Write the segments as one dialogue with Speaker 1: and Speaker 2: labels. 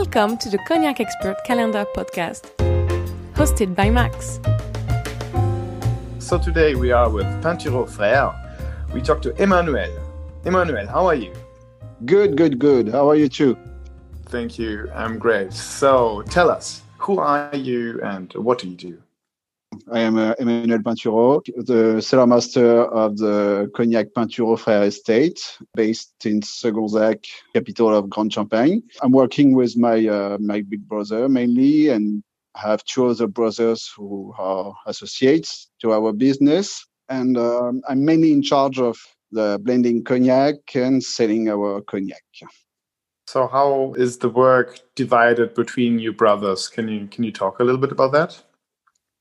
Speaker 1: Welcome to the Cognac Expert Calendar podcast, hosted by Max.
Speaker 2: So today we are with Pinturault Frère. We talk to Emmanuel. Emmanuel, how are you?
Speaker 3: Good, good, good. How are you too?
Speaker 2: Thank you. I'm great. So tell us, who are you and what do you do?
Speaker 3: I am uh, Emmanuel Pinturault, the cellar master of the Cognac Pinturault Frère estate, based in Segonzac, capital of Grande Champagne. I'm working with my uh, my big brother mainly, and have two other brothers who are associates to our business. And um, I'm mainly in charge of the blending cognac and selling our cognac.
Speaker 2: So how is the work divided between you brothers? Can you can you talk a little bit about that?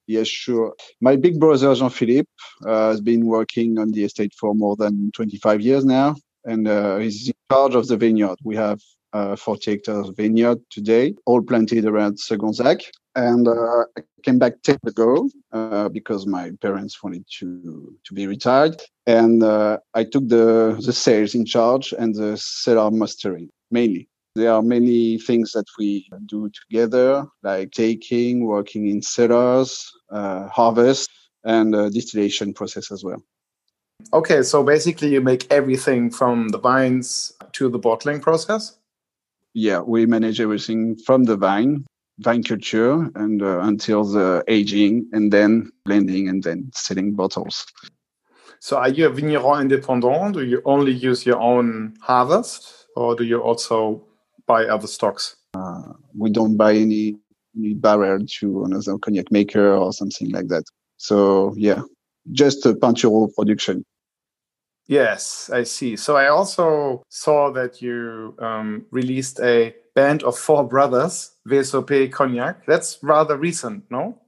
Speaker 3: Yes, sure. My big brother Jean Philippe uh, has been working on the estate for more than 25 years now, and uh, he's in charge of the vineyard. We have uh, 40 hectares of vineyard today, all planted around Segonzac. And uh, I came back 10 years ago uh, because my parents wanted to, to be retired. And uh, I took the, the sales in charge and the cellar mastering mainly. There are many things that we do together, like taking, working in cellars, uh, harvest, and uh, distillation process as well.
Speaker 2: Okay, so basically you make everything from the vines to the bottling process?
Speaker 3: Yeah, we manage everything from the vine, vine culture, and uh, until the aging, and then blending, and then selling bottles.
Speaker 2: So are you a vigneron independent? Do you only use your own harvest, or do you also buy other stocks?
Speaker 3: Uh, we don't buy any, any barrel to another cognac maker or something like that. So yeah, just a Pinturault production.
Speaker 2: Yes, I see. So I also saw that you um, released a band of four brothers, VSOP Cognac. That's rather recent, no?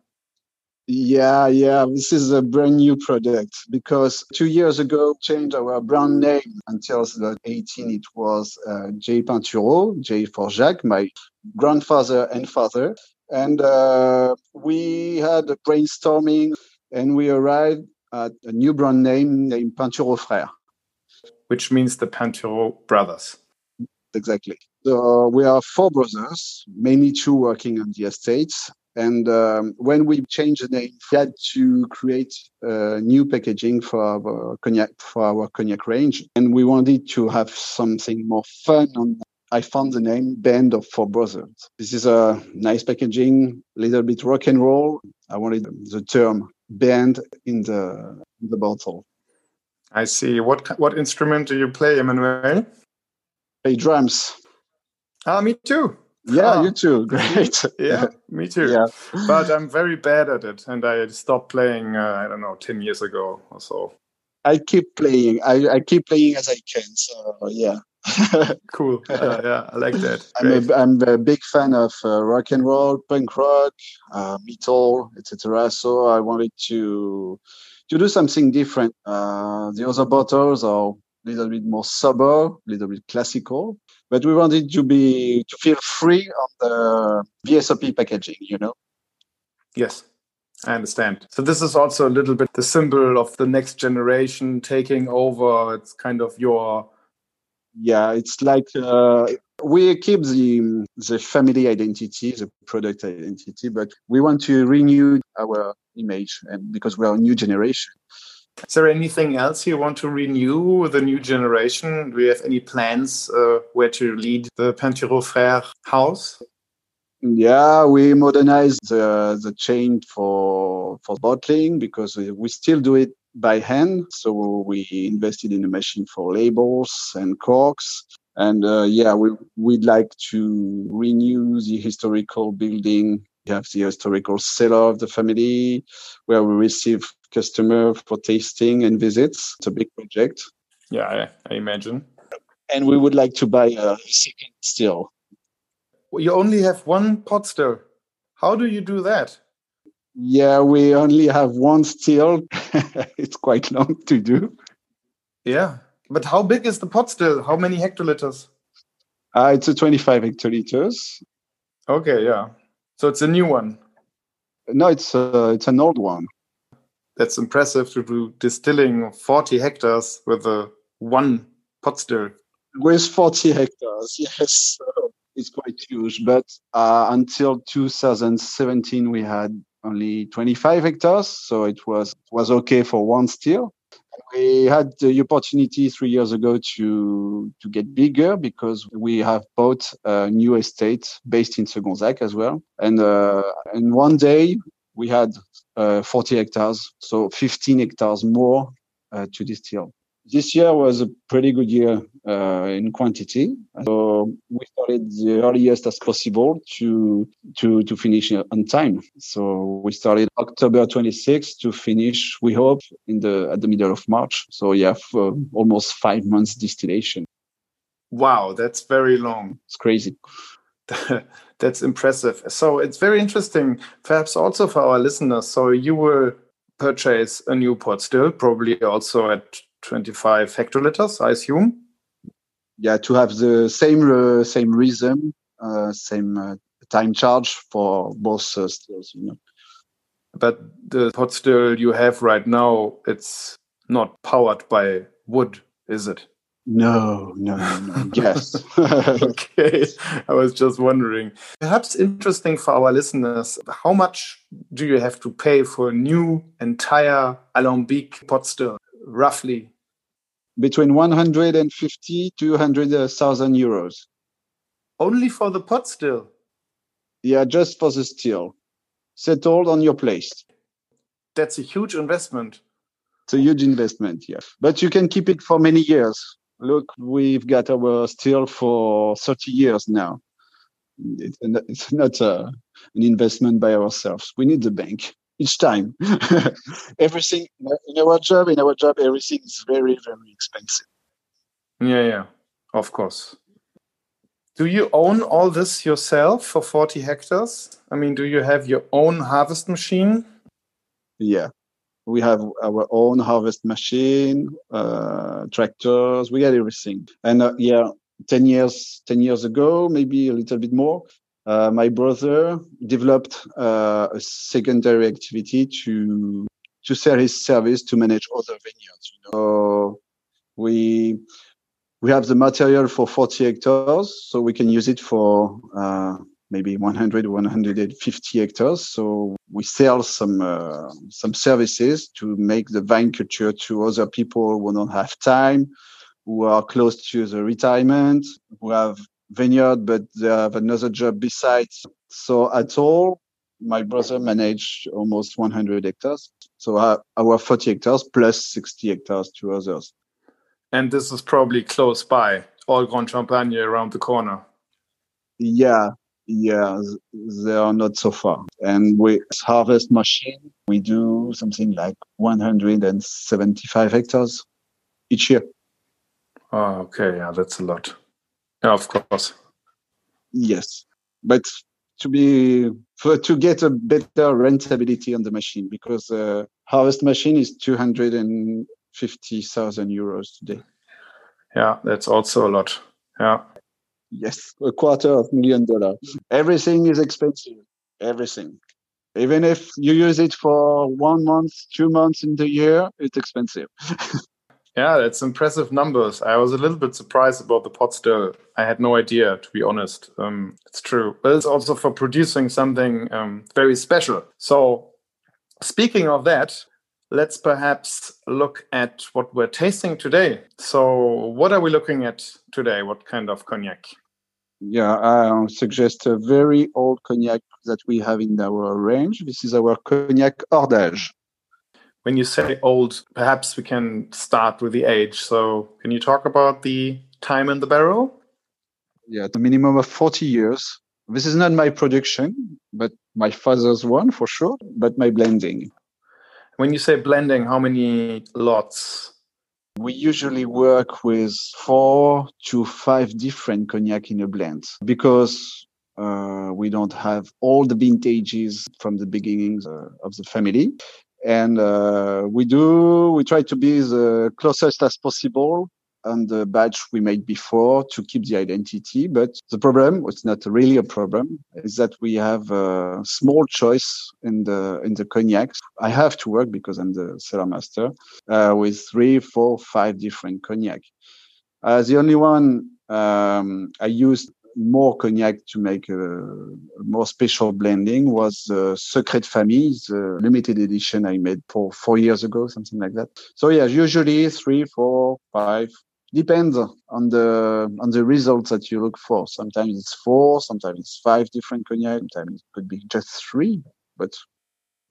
Speaker 3: Yeah, yeah. This is a brand new product because two years ago changed our brand name until the 18. It was uh, J Pinturault, J for Jacques, my grandfather and father, and uh, we had a brainstorming and we arrived at a new brand name named Pinturault Frère,
Speaker 2: which means the Pinturault brothers.
Speaker 3: Exactly. So we are four brothers, mainly two working on the estates, and um, when we changed the name, we had to create a new packaging for our cognac for our cognac range, and we wanted to have something more fun. And I found the name Band of Four Brothers. This is a nice packaging, a little bit rock and roll. I wanted the term band in the in the bottle.
Speaker 2: I see. What what instrument do you play, Emmanuel?
Speaker 3: Play drums.
Speaker 2: Ah, me too.
Speaker 3: Yeah, you too. Great.
Speaker 2: yeah, me too. Yeah. but I'm very bad at it, and I stopped playing. Uh, I don't know, ten years ago or so.
Speaker 3: I keep playing. I, I keep playing as I can. So yeah.
Speaker 2: cool. Yeah, yeah, I like that.
Speaker 3: I'm a, I'm a big fan of uh, rock and roll, punk rock, uh, metal, etc. So I wanted to to do something different. Uh, the other bottles are a little bit more sober, a little bit classical but we wanted to be to feel free on the VSOP packaging, you know.
Speaker 2: Yes, I understand. So this is also a little bit the symbol of the next generation taking over. It's kind of your
Speaker 3: yeah. It's like uh, we keep the the family identity, the product identity, but we want to renew our image, and because we are a new generation.
Speaker 2: Is there anything else you want to renew the new generation? Do you have any plans uh, where to lead the Pinturault Frère house?
Speaker 3: Yeah, we modernized the, the chain for for bottling because we still do it by hand. So we invested in a machine for labels and corks. And uh, yeah, we, we'd like to renew the historical building. We have the historical cellar of the family where we receive customer for tasting and visits. It's a big project.
Speaker 2: Yeah, I, I imagine.
Speaker 3: And we would like to buy a second still.
Speaker 2: Well, you only have one pot still. How do you do that?
Speaker 3: Yeah, we only have one still. it's quite long to do.
Speaker 2: Yeah. But how big is the pot still? How many hectoliters?
Speaker 3: Uh, it's a 25 hectoliters.
Speaker 2: Okay, yeah. So it's a new one.
Speaker 3: No, it's uh, it's an old one
Speaker 2: that's impressive to do distilling 40 hectares with a one pot still.
Speaker 3: With 40 hectares, yes. it's quite huge. But uh, until 2017, we had only 25 hectares, so it was was okay for one still. We had the opportunity three years ago to to get bigger because we have bought a new estate based in Segonzac as well, and uh, and one day we had uh, 40 hectares, so 15 hectares more uh, to distill this year was a pretty good year uh, in quantity. So we started the earliest as possible to to to finish on time. So we started October 26th to finish. We hope in the at the middle of March. So yeah, for almost five months distillation.
Speaker 2: Wow, that's very long.
Speaker 3: It's crazy.
Speaker 2: that's impressive. So it's very interesting, perhaps also for our listeners. So you will purchase a new pot still, probably also at 25 hectoliters, I assume.
Speaker 3: Yeah, to have the same uh, same rhythm, uh, same uh, time charge for both uh, stills. You know.
Speaker 2: But the pot still you have right now, it's not powered by wood, is it?
Speaker 3: No, no, no. yes.
Speaker 2: okay. I was just wondering. Perhaps interesting for our listeners, how much do you have to pay for a new entire alambic pot still? Roughly?
Speaker 3: Between 150 to 200,000 euros.
Speaker 2: Only for the pot still?
Speaker 3: Yeah, just for the still. Settled on your place.
Speaker 2: That's a huge investment.
Speaker 3: It's a huge investment, yeah. But you can keep it for many years. Look, we've got our steel for 30 years now. It's not a, an investment by ourselves. We need the bank each time. everything in our job, in our job, everything is very, very expensive.
Speaker 2: Yeah, yeah, of course. Do you own all this yourself for 40 hectares? I mean, do you have your own harvest machine?
Speaker 3: Yeah, we have our own harvest machine, uh, tractors, we got everything. And uh, yeah, 10 years, 10 years ago, maybe a little bit more, uh, my brother developed uh, a secondary activity to to sell his service to manage other vineyards. You know? We we have the material for 40 hectares, so we can use it for uh, maybe 100 150 hectares. So we sell some uh, some services to make the vine culture to other people who don't have time, who are close to the retirement, who have vineyard, but they have another job besides. So at all, my brother managed almost 100 hectares. So our 40 hectares plus 60 hectares to others.
Speaker 2: And this is probably close by, all Grande Champagne around the corner.
Speaker 3: Yeah, yeah, they are not so far. And with harvest machine, we do something like 175 hectares each year.
Speaker 2: Oh, okay. Yeah, that's a lot. Yeah, of course.
Speaker 3: Yes, but to be for to get a better rentability on the machine because uh, harvest machine is two hundred and fifty thousand euros today.
Speaker 2: Yeah, that's also a lot. Yeah.
Speaker 3: Yes, a quarter of million dollar. Everything is expensive. Everything. Even if you use it for one month, two months in the year, it's expensive.
Speaker 2: Yeah, that's impressive numbers. I was a little bit surprised about the pot still. I had no idea, to be honest. Um, it's true. But it's also for producing something um, very special. So, speaking of that, let's perhaps look at what we're tasting today. So, what are we looking at today? What kind of cognac?
Speaker 3: Yeah, I suggest a very old cognac that we have in our range. This is our cognac Hors d'Age
Speaker 2: when you say old, perhaps we can start with the age. So, can you talk about the time in the barrel?
Speaker 3: Yeah, the minimum of 40 years. This is not my production, but my father's one for sure, but my blending.
Speaker 2: When you say blending, how many lots?
Speaker 3: We usually work with four to five different cognac in a blend because uh, we don't have all the vintages from the beginnings uh, of the family and uh, we do we try to be the closest as possible on the batch we made before to keep the identity. But the problem it's not really a problem is that we have a small choice in the in the cognacs. I have to work because i'm the cellar master uh, with three four five different cognac. Uh, the only one um, i used more cognac to make a, a more special blending was uh, Secret Famille, the limited edition I made for four years ago, something like that. So yeah, usually three, four, five, depends on the on the results that you look for. Sometimes it's four, sometimes it's five different cognac, sometimes it could be just three, but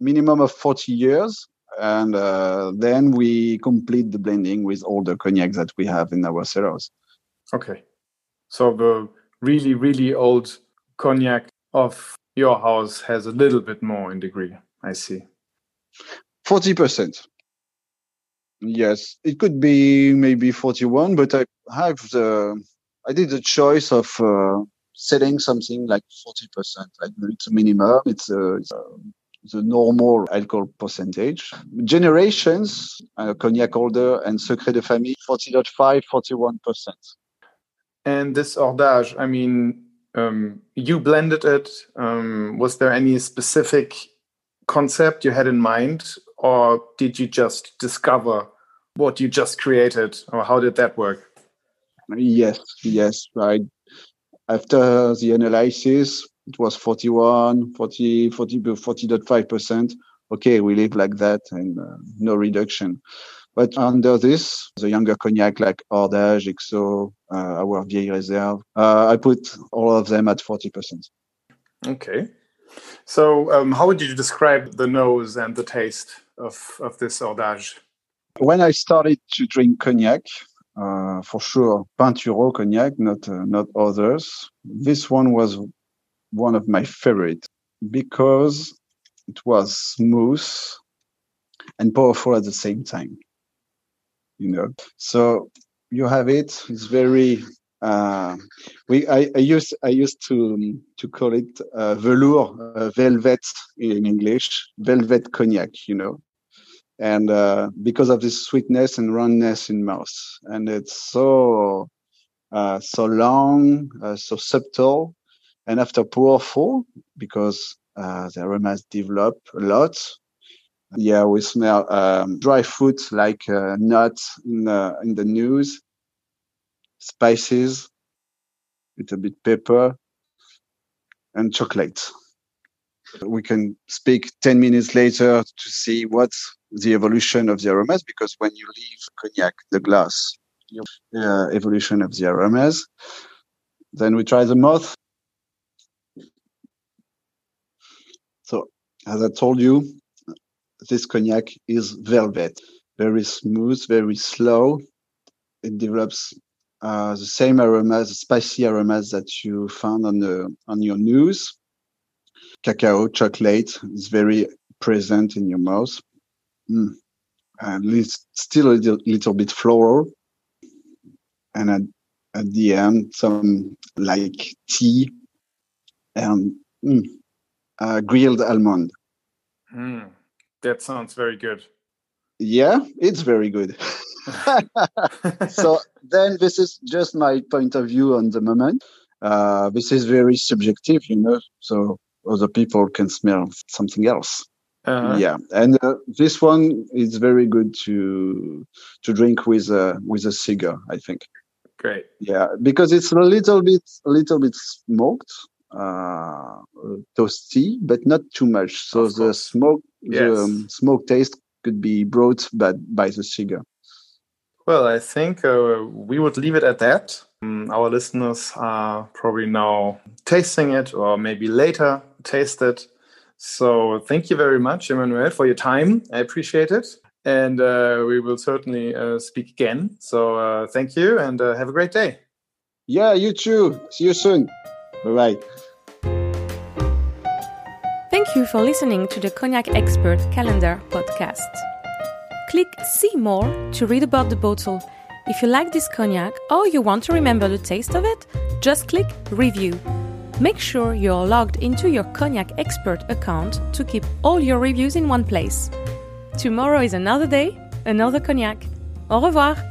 Speaker 3: minimum of 40 years. And uh, then we complete the blending with all the cognacs that we have in our cellars.
Speaker 2: Okay. So the really, really old cognac of your house has a little bit more in degree. I see.
Speaker 3: 40%. Yes, it could be maybe 41, but I have the, I did the choice of uh, setting something like 40%, like it's a minimum. It's a, it's a the normal alcohol percentage. Generations, uh, Cognac Holder and Secret de Famille, 40.5, 41%.
Speaker 2: And this Hors d'Age? I mean, um, you blended it. Um, was there any specific concept you had in mind, or did you just discover what you just created, or how did that work?
Speaker 3: Yes, yes, right. After the analysis, it was 41, 40, 40, 40.5%. Okay, we live like that and uh, no reduction. But under this, the younger cognac like Hors d'Age, XO, uh, our Vieille Reserve, uh, I put all of them at 40%.
Speaker 2: Okay. So, um, how would you describe the nose and the taste of, of this Hors d'Age?
Speaker 3: When I started to drink cognac, uh, for sure, Pinturault cognac, not uh, not others. This one was one of my favorite because it was smooth and powerful at the same time. You know, so you have it. It's very. Uh, we I, I used I used to to call it uh, velour, uh, velvet in English, velvet cognac. You know, and uh, because of this sweetness and roundness in mouth, and it's so uh, so long, uh, so subtle, and after powerful, because uh, the aromas develop a lot, yeah, we smell um, dry fruit like uh, nuts in in the news, spices, little bit pepper, and chocolate. We can speak 10 minutes later to see what's the evolution of the aromas because when you leave cognac, the glass, uh, evolution of the aromas. Then we try the mouth. So as I told you, this cognac is velvet, very smooth, very slow. It develops uh, the same aromas, spicy aromas that you found on the on your nose. Cacao, chocolate is very present in your mouth. Mm. And it's still a little, little bit floral. And at, at the end, some like tea and mm, uh, grilled almond.
Speaker 2: Mm, that sounds very good.
Speaker 3: Yeah, it's very good. so then this is just my point of view on the moment. Uh, this is very subjective, you know, so other people can smell something else. Uh-huh. Yeah, and uh, this one is very good to to drink with a with a cigar. I think.
Speaker 2: Great.
Speaker 3: Yeah, because it's a little bit a little bit smoked, toasty, but not too much. So the smoke, yes. the um, smoke taste could be brought by, by the cigar.
Speaker 2: Well, I think uh, we would leave it at that. Um, our listeners are probably now tasting it or maybe later taste it. So thank you very much, Emmanuel, for your time. I appreciate it. And uh, we will certainly uh, speak again. So uh, thank you and uh, have a great day.
Speaker 3: Yeah, you too. See you soon. Bye bye.
Speaker 1: Thank you for listening to the Cognac Expert Calendar podcast. Click See More to read about the bottle. If you like this cognac or you want to remember the taste of it, just click Review. Make sure you're logged into your Cognac Expert account to keep all your reviews in one place. Tomorrow is another day, another cognac. Au revoir!